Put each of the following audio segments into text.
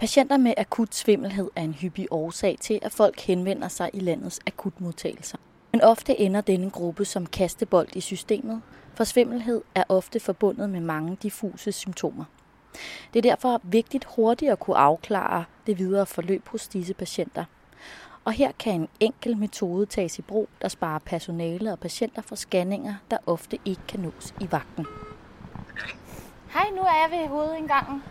Patienter med akut svimmelhed er en hyppig årsag til, at folk henvender sig i landets akutmodtagelser. Men ofte ender denne gruppe som kastebold i systemet, for svimmelhed er ofte forbundet med mange diffuse symptomer. Det er derfor vigtigt hurtigt at kunne afklare det videre forløb hos disse patienter. Og her kan en enkel metode tages i brug, der sparer personale og patienter for scanninger, der ofte ikke kan nås i vagten. Hej, nu er jeg ved hovedindgangen.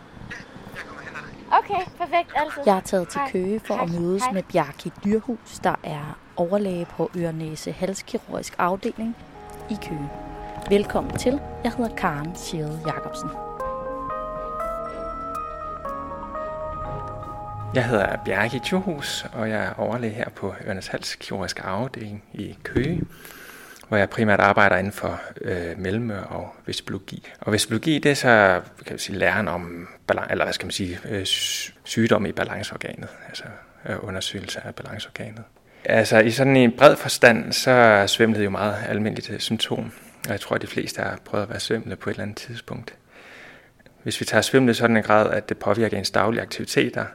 Okay, perfekt. Altid. Jeg er taget til Køge for at mødes med Bjarke Dyrhus, der er overlæge på Ørenæse Halskirurgisk Afdeling i Køge. Velkommen til. Jeg hedder Karen Sjæde Jacobsen. Jeg hedder Bjarke Dyrhus, og jeg er overlæge her på Ørenæs Hals Kirurgisk Afdeling i Køge hvor jeg primært arbejder inden for øh, mellemøre og vestibologi. Og vestibologi, det er så kan vi sige, læren om balance, eller hvad skal man sige, øh, sygdom i balanceorganet, altså øh, undersøgelser af balanceorganet. Altså i sådan en bred forstand, så er svimmelhed jo meget almindeligt øh, symptom, og jeg tror, at de fleste har prøvet at være svimlende på et eller andet tidspunkt. Hvis vi tager svimmelhed sådan en grad, at det påvirker ens daglige aktiviteter,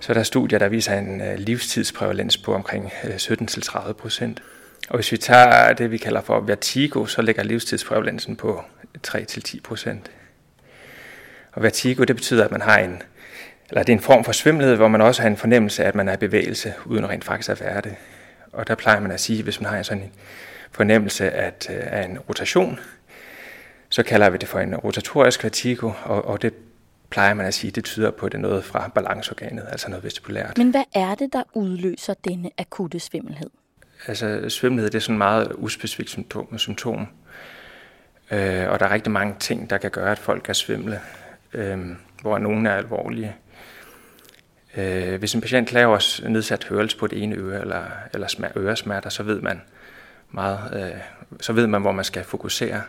så er der studier, der viser en øh, livstidsprævalens på omkring øh, 17-30 procent. Og hvis vi tager det, vi kalder for vertigo, så ligger livstidsprævalensen på 3-10 procent. Og vertigo, det betyder, at man har en, eller det er en form for svimmelhed, hvor man også har en fornemmelse af, at man er i bevægelse, uden rent faktisk at være det. Og der plejer man at sige, hvis man har en sådan en fornemmelse at, øh, af en rotation, så kalder vi det for en rotatorisk vertigo, og, og det plejer man at sige, det tyder på, at det er noget fra balanceorganet, altså noget vestibulært. Men hvad er det, der udløser denne akutte svimmelhed? Altså svimmelhed det er sådan en meget uspecifikt symptom. symptom. Øh, og der er rigtig mange ting, der kan gøre, at folk er svimle, øh, hvor nogle er alvorlige. Øh, hvis en patient laver nedsat hørelse på det ene øre eller, eller smer, øresmerter, så ved man meget, øh, så ved man, hvor man skal fokusere.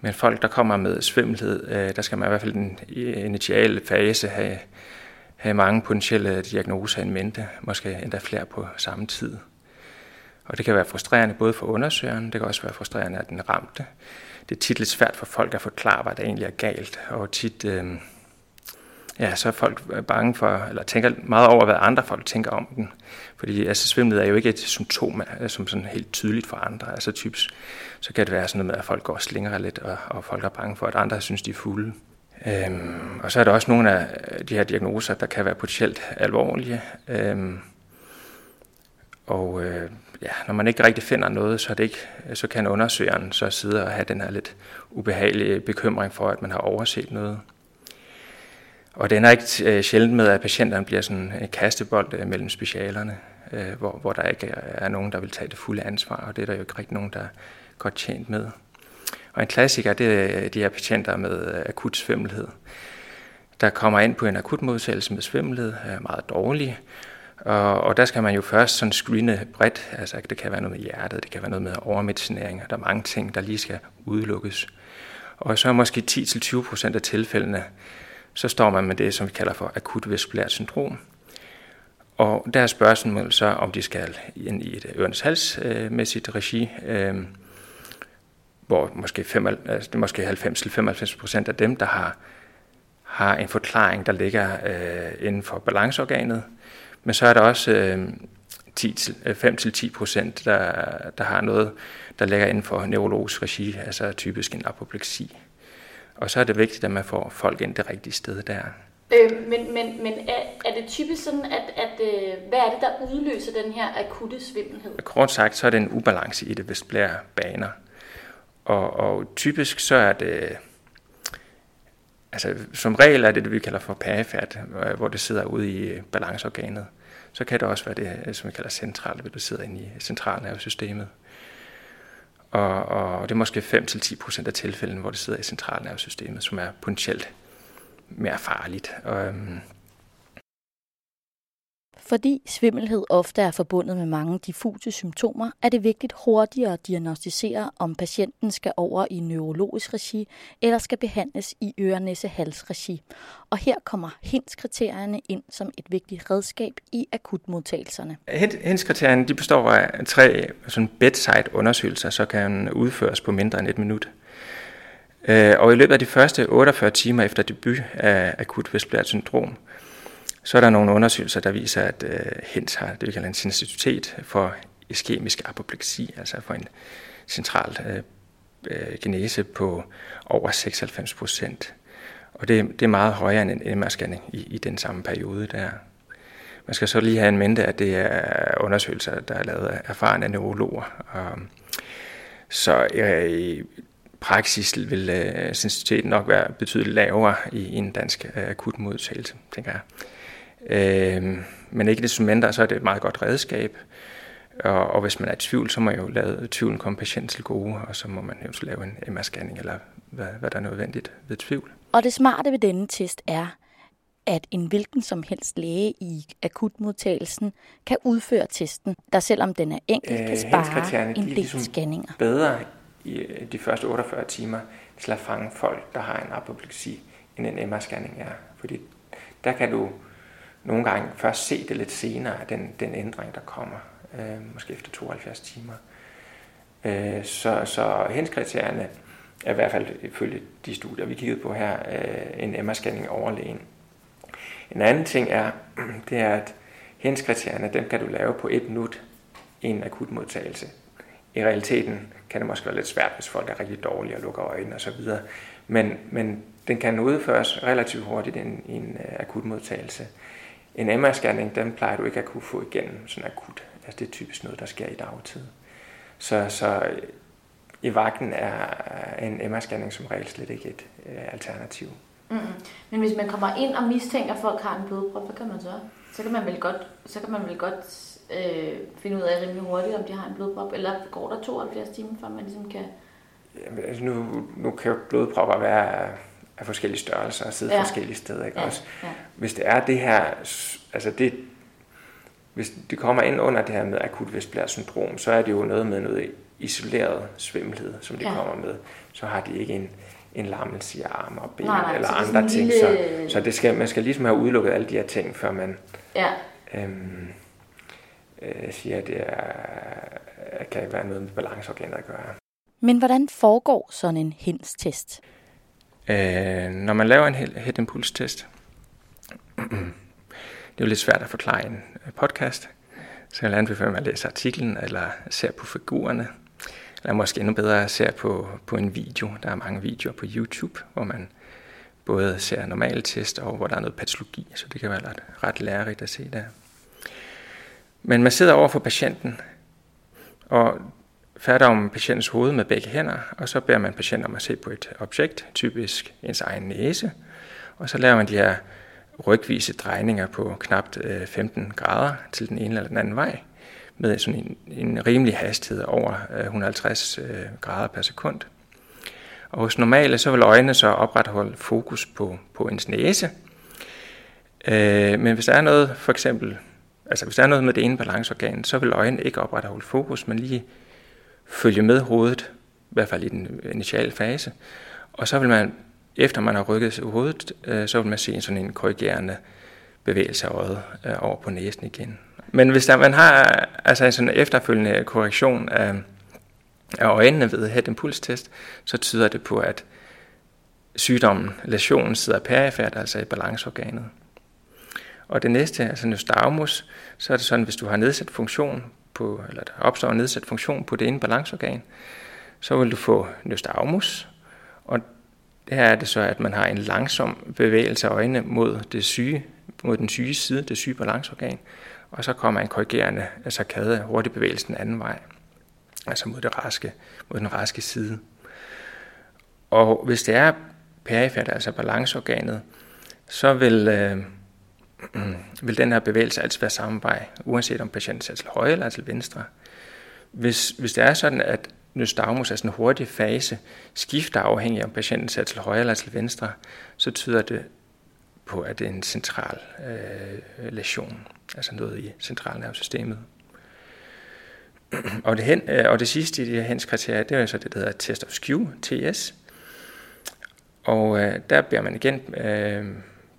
Men folk, der kommer med svimmelhed, øh, der skal man i hvert fald i den initiale fase have, have mange potentielle diagnoser i mente, måske endda flere på samme tid. Og det kan være frustrerende både for undersøgeren, det kan også være frustrerende at den ramte. Det er tit lidt svært for folk at forklare, hvad der egentlig er galt, og tit øh, ja, så er folk øh, bange for, eller tænker meget over, hvad andre folk tænker om den. Fordi altså, svimmelhed er jo ikke et symptom, øh, som sådan helt tydeligt for andre. Altså typisk, så kan det være sådan noget med, at folk går og slinger lidt, og, og folk er bange for, at andre synes, de er fulde. Øhm, og så er der også nogle af de her diagnoser, der kan være potentielt alvorlige. Øhm, og øh, ja, når man ikke rigtig finder noget, så, det ikke, så kan undersøgeren så sidde og have den her lidt ubehagelige bekymring for, at man har overset noget. Og det ender ikke øh, sjældent med, at patienterne bliver sådan en kastebold øh, mellem specialerne, øh, hvor, hvor der ikke er nogen, der vil tage det fulde ansvar, og det er der jo ikke rigtig nogen, der er godt tjent med. Og en klassiker, det er de her patienter med akut svimmelhed, der kommer ind på en akut modtagelse med svimmelhed, er meget dårlige, og, og der skal man jo først sådan screene bredt. Altså, det kan være noget med hjertet, det kan være noget med overmedicinering, der er mange ting, der lige skal udelukkes. Og så måske 10-20% af tilfældene, så står man med det, som vi kalder for akut vestibulært syndrom. Og der er spørgsmålet så, om de skal ind i et ørens halsmæssigt øh, regi, øh, hvor måske, fem, altså det er måske 90-95% af dem, der har, har en forklaring, der ligger øh, inden for balanceorganet, men så er der også øh, 5-10 øh, procent, der, der har noget, der ligger inden for neurologisk regi, altså typisk en apopleksi. Og så er det vigtigt, at man får folk ind det rigtige sted der. Øh, men men, men er, er det typisk sådan, at, at øh, hvad er det, der udløser den her akutte svimmelhed? Kort sagt, så er det en ubalance i det vestibulære baner. Og, og typisk så er det, altså som regel er det det, vi kalder for perifert, øh, hvor det sidder ude i balanceorganet. Så kan det også være det, øh, som vi kalder centralt, hvor det sidder inde i centralnervesystemet. Og, og det er måske 5-10% af tilfældene, hvor det sidder i centralnervesystemet, som er potentielt mere farligt. Og, øhm, fordi svimmelhed ofte er forbundet med mange diffuse symptomer, er det vigtigt hurtigere at diagnostisere, om patienten skal over i neurologisk regi eller skal behandles i øre-næse-hals-regi. Og her kommer HINS-kriterierne ind som et vigtigt redskab i akutmodtagelserne. HINS-kriterierne de består af tre sådan bedside-undersøgelser, så kan udføres på mindre end et minut. Øh, og i løbet af de første 48 timer efter debut af akut vestibulært syndrom, så er der nogle undersøgelser, der viser, at øh, HENS har det, vi kalder en sensitivitet for iskemisk apopleksi, altså for en central øh, øh genese på over 96 procent. Og det, det er meget højere end en MR-scanning i, i den samme periode der. Man skal så lige have en mente, at det er undersøgelser, der er lavet af erfarne neurologer. Og, så øh, i praksis vil øh, nok være betydeligt lavere i en dansk øh, akut tænker jeg. Øh, men ikke desto mindre, så er det et meget godt redskab. Og, og hvis man er i tvivl, så må jo lade tvivlen komme patient til gode, og så må man jo lave en MR-scanning, eller hvad, hvad der er nødvendigt ved tvivl. Og det smarte ved denne test er, at en hvilken som helst læge i akutmodtagelsen kan udføre testen, der selvom den er enkel, kan øh, spare en del ligesom scanninger. bedre i øh, de første 48 timer til at fange folk, der har en apopleksi, end en MR-scanning er. Fordi der kan du nogle gange først se det lidt senere, den, den ændring, der kommer, øh, måske efter 72 timer. Øh, så, så henskriterierne er i hvert fald ifølge de studier, vi kiggede på her, øh, en MR-scanning overlegen. En anden ting er, det er, at henskriterierne, dem kan du lave på et minut i en akut modtagelse. I realiteten kan det måske være lidt svært, hvis folk er rigtig dårlige og lukker øjnene osv. Men, men den kan udføres relativt hurtigt i en, i en øh, akut modtagelse. En MR-scanning, den plejer du ikke at kunne få igennem sådan akut. Altså det er typisk noget, der sker i dagtid. Så, så i vagten er en MR-scanning som regel slet ikke et uh, alternativ. Mm-hmm. Men hvis man kommer ind og mistænker, at folk har en blodprop, hvad kan man så? Så kan man vel godt, så kan man vel godt øh, finde ud af rimelig hurtigt, om de har en blodprop, eller går der 72 timer, før man ligesom kan... Jamen, altså nu, nu kan blodpropper være af, forskellige størrelser og sidde ja. forskellige steder, ikke ja. også? Ja. Hvis det er det her, altså det, hvis det kommer ind under det her med akut vestblæret syndrom, så er det jo noget med noget isoleret svimmelhed, som det ja. kommer med. Så har de ikke en, en lammelse i arm og ben nej, nej, eller andre ting. Lille... Så, så det skal, man skal ligesom have udelukket alle de her ting, før man ja. øhm, øh, siger, at det er, kan være noget med balanceorganet at gøre. Men hvordan foregår sådan en HINS-test? Øh, når man laver en head impulse test, det er jo lidt svært at forklare en øh, podcast, så jeg vil anbefale, at man læser artiklen eller ser på figurerne, eller måske endnu bedre ser på, på en video. Der er mange videoer på YouTube, hvor man både ser normale test og hvor der er noget patologi, så det kan være ret, ret lærerigt at se der. Men man sidder over for patienten og fatter om patientens hoved med begge hænder, og så beder man patienten om at se på et objekt, typisk ens egen næse, og så laver man de her rygvise drejninger på knap 15 øh, grader til den ene eller den anden vej med sådan en, en rimelig hastighed over øh, 150 øh, grader per sekund. Og hos normale, så vil øjnene så opretholde fokus på, på ens næse. Øh, men hvis der er noget, for eksempel, altså hvis der er noget med det ene balanceorgan, så vil øjnene ikke opretholde fokus, men lige følge med hovedet, i hvert fald i den initiale fase. Og så vil man, efter man har rykket hovedet, øh, så vil man se en sådan en korrigerende bevægelse af øjet øh, over på næsen igen. Men hvis der, man har altså en sådan efterfølgende korrektion af, af øjnene ved head impulstest, så tyder det på, at sygdommen, lesionen sidder perifært, altså i balanceorganet. Og det næste, altså nystagmus, så er det sådan, hvis du har nedsat funktion på, eller der opstår en nedsat funktion på det ene balanceorgan, så vil du få nystagmus, og her er det så, at man har en langsom bevægelse af øjnene mod, det syge, mod den syge side, det syge balanceorgan, og så kommer en korrigerende sarkade hurtig bevægelse den anden vej, altså mod, det raske, mod den raske side. Og hvis det er perifert, altså balanceorganet, så vil, øh, Mm. vil den her bevægelse altid være samme vej, uanset om patienten er til højre eller til venstre. Hvis, hvis det er sådan, at nystagmus er sådan en hurtig fase, skifter afhængig om patienten ser til højre eller til venstre, så tyder det på, at det er en central øh, lesion, altså noget i centralnervesystemet. Og det, hen, øh, og det sidste i de her henskriterier, det er så det, der hedder Test of Skew, TS. Og øh, der beder man igen øh,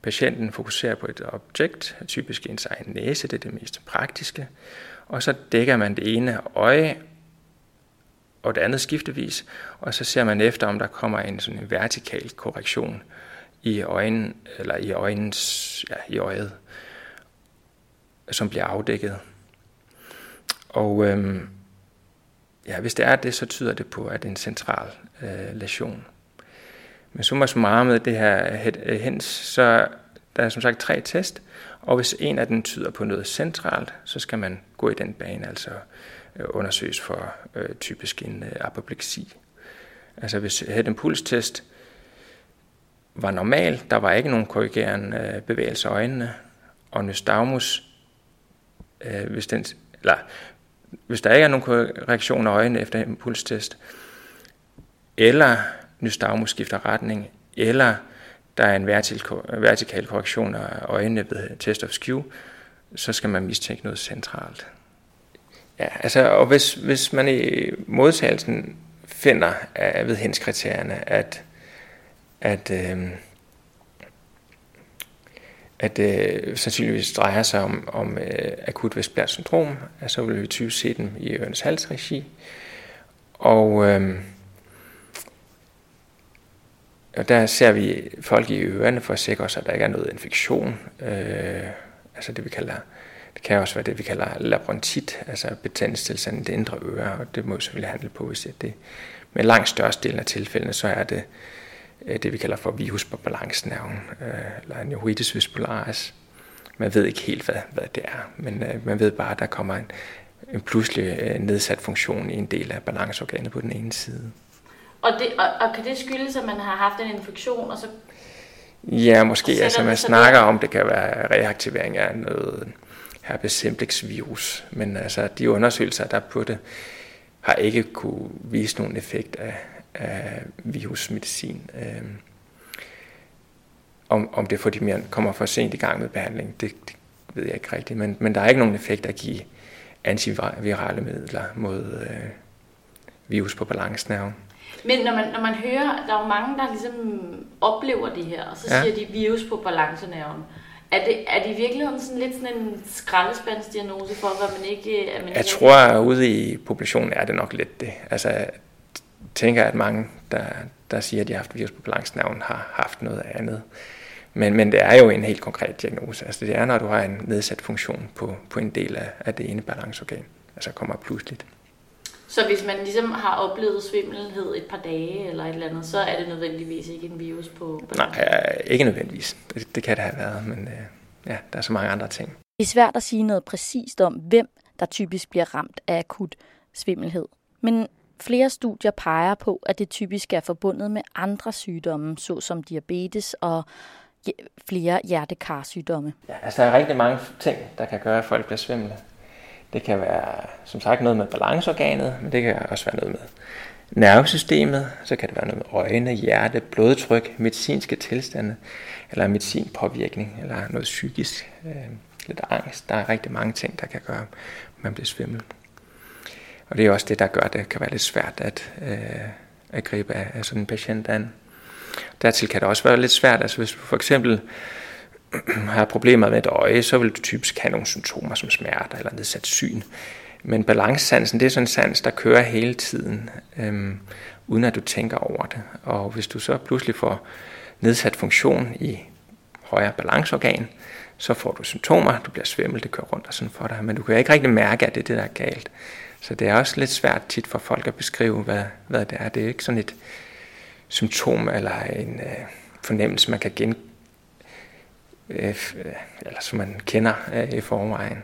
patienten fokuserer på et objekt, typisk ens egen næse, det er det mest praktiske. Og så dækker man det ene øje og det andet skiftevis, og så ser man efter, om der kommer en sådan en vertikal korrektion i øjnen, eller i øjnens, ja, i øjet. som bliver afdækket. Og øhm, ja, hvis det er det, så tyder det på, at det er en central øh, lesion. Men summa summarum med det her øh, hens, så der er som sagt tre test, og hvis en af dem tyder på noget centralt, så skal man gå i den bane, altså øh, undersøges for øh, typisk en øh, apopleksi. Altså hvis head impuls test var normal, der var ikke nogen korrigerende øh, bevægelse af øjnene, og nystagmus, øh, hvis, den, eller, hvis der ikke er nogen reaktion af øjnene efter impulstest, eller nystagmus skifter retning, eller der er en vertikal korrektion af øjnene ved test of skew, så skal man mistænke noget centralt. Ja, altså, og hvis, hvis man i modtagelsen finder af, ved henskriterierne, at, at, øh, at øh, sandsynligvis drejer sig om, om øh, akut vestblært syndrom, så vil vi typisk se dem i ørens halsregi. Og øh, og der ser vi folk i ørerne for at sikre os, at der ikke er noget infektion. Øh, altså det vi kalder, det kan også være det, vi kalder labrontit, altså betændelsestilstand i det indre øre, og det må vi selvfølgelig handle på, hvis det Men langt størstedelen af tilfældene, så er det øh, det, vi kalder for virus på balancenerven, øh, eller neuritis vespularis. Man ved ikke helt, hvad, hvad det er, men øh, man ved bare, at der kommer en, en pludselig øh, nedsat funktion i en del af balanceorganet på den ene side. Og, det, og, og kan det skyldes, at man har haft en infektion, og så... Ja, måske. Altså, man snakker der. om, det kan være reaktivering af noget herpes simplex virus. Men altså, de undersøgelser, der på det, har ikke kunne vise nogen effekt af, af virusmedicin. Øhm, om, om det er fordi, man kommer for sent i gang med behandling, det, det ved jeg ikke rigtigt. Men, men der er ikke nogen effekt at give antivirale midler mod øh, virus på balancnerven. Men når man, når man hører, der er jo mange, der ligesom oplever det her, og så ja. siger de virus på balancenerven. Er det, er det i virkeligheden sådan lidt sådan en skraldespandsdiagnose for, hvad man ikke... At man jeg ikke tror, at ude i populationen er det nok lidt det. Altså, jeg tænker, at mange, der, der siger, at de har haft virus på balancenerven, har haft noget andet. Men, men det er jo en helt konkret diagnose. Altså, det er, når du har en nedsat funktion på, på en del af, af det ene balanceorgan. Altså kommer pludseligt. Så hvis man ligesom har oplevet svimmelhed et par dage eller et eller andet, så er det nødvendigvis ikke en virus på Nej, ikke nødvendigvis. Det, det kan det have været, men øh, ja, der er så mange andre ting. Det er svært at sige noget præcist om, hvem der typisk bliver ramt af akut svimmelhed. Men flere studier peger på, at det typisk er forbundet med andre sygdomme, såsom diabetes og flere hjertekarsygdomme. Ja, altså der er rigtig mange ting, der kan gøre, at folk bliver svimle. Det kan være, som sagt, noget med balanceorganet, men det kan også være noget med nervesystemet, så kan det være noget med øjne, hjerte, blodtryk, medicinske tilstande, eller medicinpåvirkning, eller noget psykisk, øh, lidt angst. Der er rigtig mange ting, der kan gøre, at man bliver svimmel. Og det er også det, der gør, at det kan være lidt svært at, øh, at gribe af, af sådan en patient an. Dertil kan det også være lidt svært, altså hvis du for eksempel har problemer med et øje, så vil du typisk have nogle symptomer som smerter eller nedsat syn. Men balancesansen, det er sådan en sans, der kører hele tiden, øhm, uden at du tænker over det. Og hvis du så pludselig får nedsat funktion i højre balanceorgan, så får du symptomer, du bliver svimmel, det kører rundt og sådan for dig, men du kan ikke rigtig mærke, at det er det, der er galt. Så det er også lidt svært tit for folk at beskrive, hvad, hvad det er. Det er ikke sådan et symptom eller en øh, fornemmelse, man kan genkende øh, eller som man kender øh, i forvejen.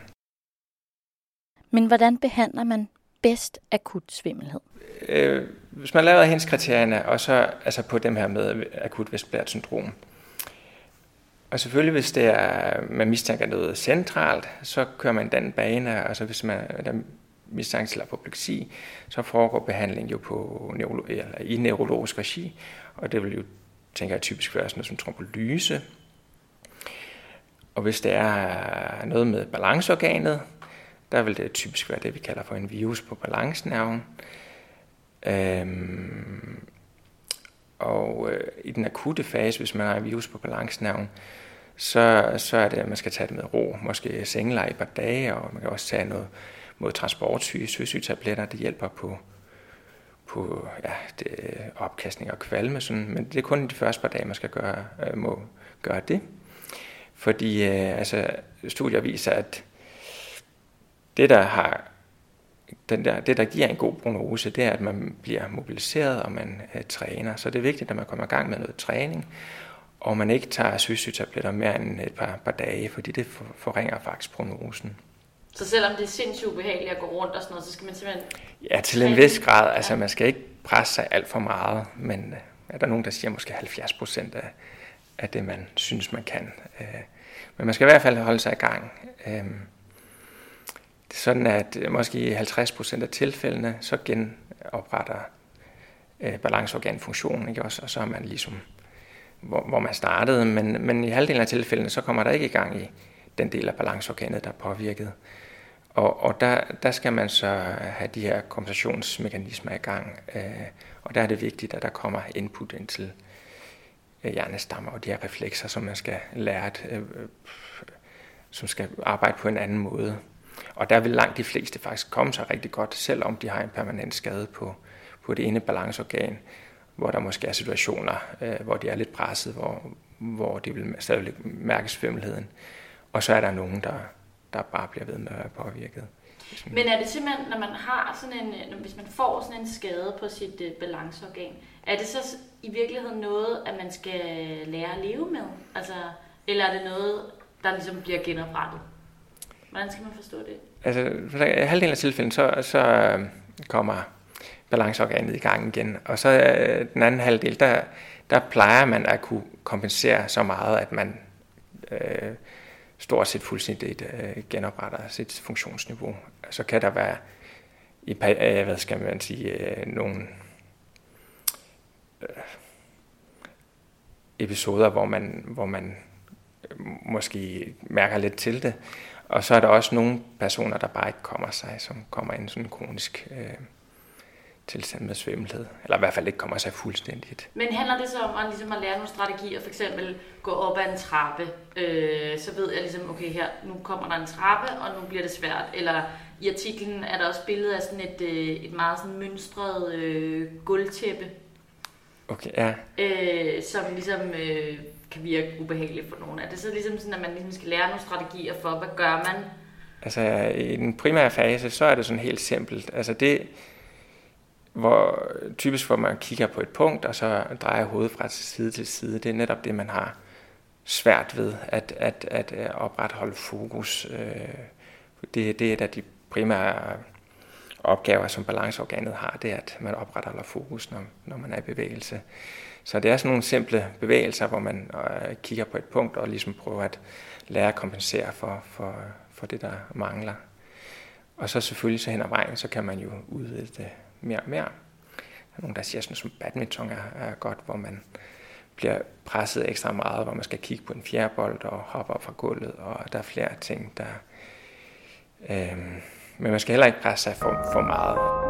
Men hvordan behandler man bedst akut svimmelhed? Øh, hvis man laver henskriterierne, og så altså på dem her med akut vestblært syndrom, og selvfølgelig, hvis det er, man mistænker noget centralt, så kører man den bane, og så hvis man der mistanke til apopleksi, så foregår behandling jo på neuro, eller i neurologisk regi, og det vil jo, tænker jeg, typisk være sådan noget som trombolyse, og hvis det er noget med balanceorganet, der vil det typisk være det, vi kalder for en virus på balancenerven. Øhm, og øh, i den akutte fase, hvis man har en virus på balancenerven, så, så er det, at man skal tage det med ro. Måske sengeleje et par dage, og man kan også tage noget mod transportsyge, søsygetabletter, det hjælper på, på ja, det, opkastning og kvalme. Sådan. Men det er kun de første par dage, man skal gøre, øh, må gøre det. Fordi øh, altså, studier viser, at det, der har den der, det, der giver en god prognose, det er, at man bliver mobiliseret, og man uh, træner. Så det er vigtigt, at man kommer i gang med noget træning, og man ikke tager sygesygetabletter mere end et par, par dage, fordi det forringer faktisk prognosen. Så selvom det er sindssygt ubehageligt at gå rundt og sådan noget, så skal man simpelthen... Ja, til en vis grad. Altså, man skal ikke presse sig alt for meget, men øh, er der nogen, der siger måske 70 procent af, af det, man synes, man kan. Øh, men man skal i hvert fald holde sig i gang. Øh, det er sådan, at øh, måske i 50% af tilfældene, så genopretter øh, balanceorganfunktionen, ikke også? og så er man ligesom, hvor, hvor man startede, men, men i halvdelen af tilfældene, så kommer der ikke i gang i den del af balanceorganet, der er påvirket. Og, og der, der skal man så have de her kompensationsmekanismer i gang. Øh, og der er det vigtigt, at der kommer input ind til Øh, hjernestammer og de her reflekser, som man skal lære, øh, øh, som skal arbejde på en anden måde. Og der vil langt de fleste faktisk komme sig rigtig godt, selvom de har en permanent skade på, på det ene balanceorgan, hvor der måske er situationer, øh, hvor de er lidt presset, hvor, hvor de vil stadigvæk mærke svimmelheden. Og så er der nogen, der, der bare bliver ved med at være påvirket. Men er det simpelthen, når man har sådan en, øh, hvis man får sådan en skade på sit øh, balanceorgan, er det så i virkeligheden noget, at man skal lære at leve med? Altså, eller er det noget, der ligesom bliver genoprettet? Hvordan skal man forstå det? Altså, i halvdelen af tilfældene, så, så øh, kommer balanceorganet i gang igen. Og så øh, den anden halvdel, der, der plejer man at kunne kompensere så meget, at man øh, stort set fuldstændigt øh, genopretter sit funktionsniveau. Så kan der være i, øh, hvad skal man sige, øh, nogle øh, episoder, hvor man, hvor man øh, måske mærker lidt til det. Og så er der også nogle personer, der bare ikke kommer sig, som kommer ind i sådan en kronisk øh, tilstand med svimmelhed, eller i hvert fald ikke kommer sig fuldstændigt. Men handler det så om at, ligesom at lære nogle strategier, for eksempel gå op ad en trappe, øh, så ved jeg ligesom, okay her, nu kommer der en trappe, og nu bliver det svært, eller i artiklen er der også billede af sådan et, øh, et meget sådan mønstret øh, gulvtæppe, okay, ja. øh, som ligesom øh, kan virke ubehageligt for nogen. Er det så ligesom sådan, at man ligesom skal lære nogle strategier for, hvad gør man? Altså i den primære fase, så er det sådan helt simpelt. Altså det, hvor typisk hvor man kigger på et punkt, og så drejer hovedet fra side til side. Det er netop det, man har svært ved, at, at, at øh, opretholde fokus. Øh, det, det er et af de primære opgaver, som balanceorganet har, det er, at man opretholder fokus, når, når man er i bevægelse. Så det er sådan nogle simple bevægelser, hvor man øh, kigger på et punkt og ligesom prøver at lære at kompensere for, for, for det, der mangler. Og så selvfølgelig så hen ad vejen, så kan man jo udvide det mere og mere. Der er nogen, der siger sådan, som badminton er, er godt, hvor man bliver presset ekstra meget, hvor man skal kigge på en fjerdebold og hoppe op fra gulvet, og der er flere ting, der... Øh, men man skal heller ikke presse sig for, for meget.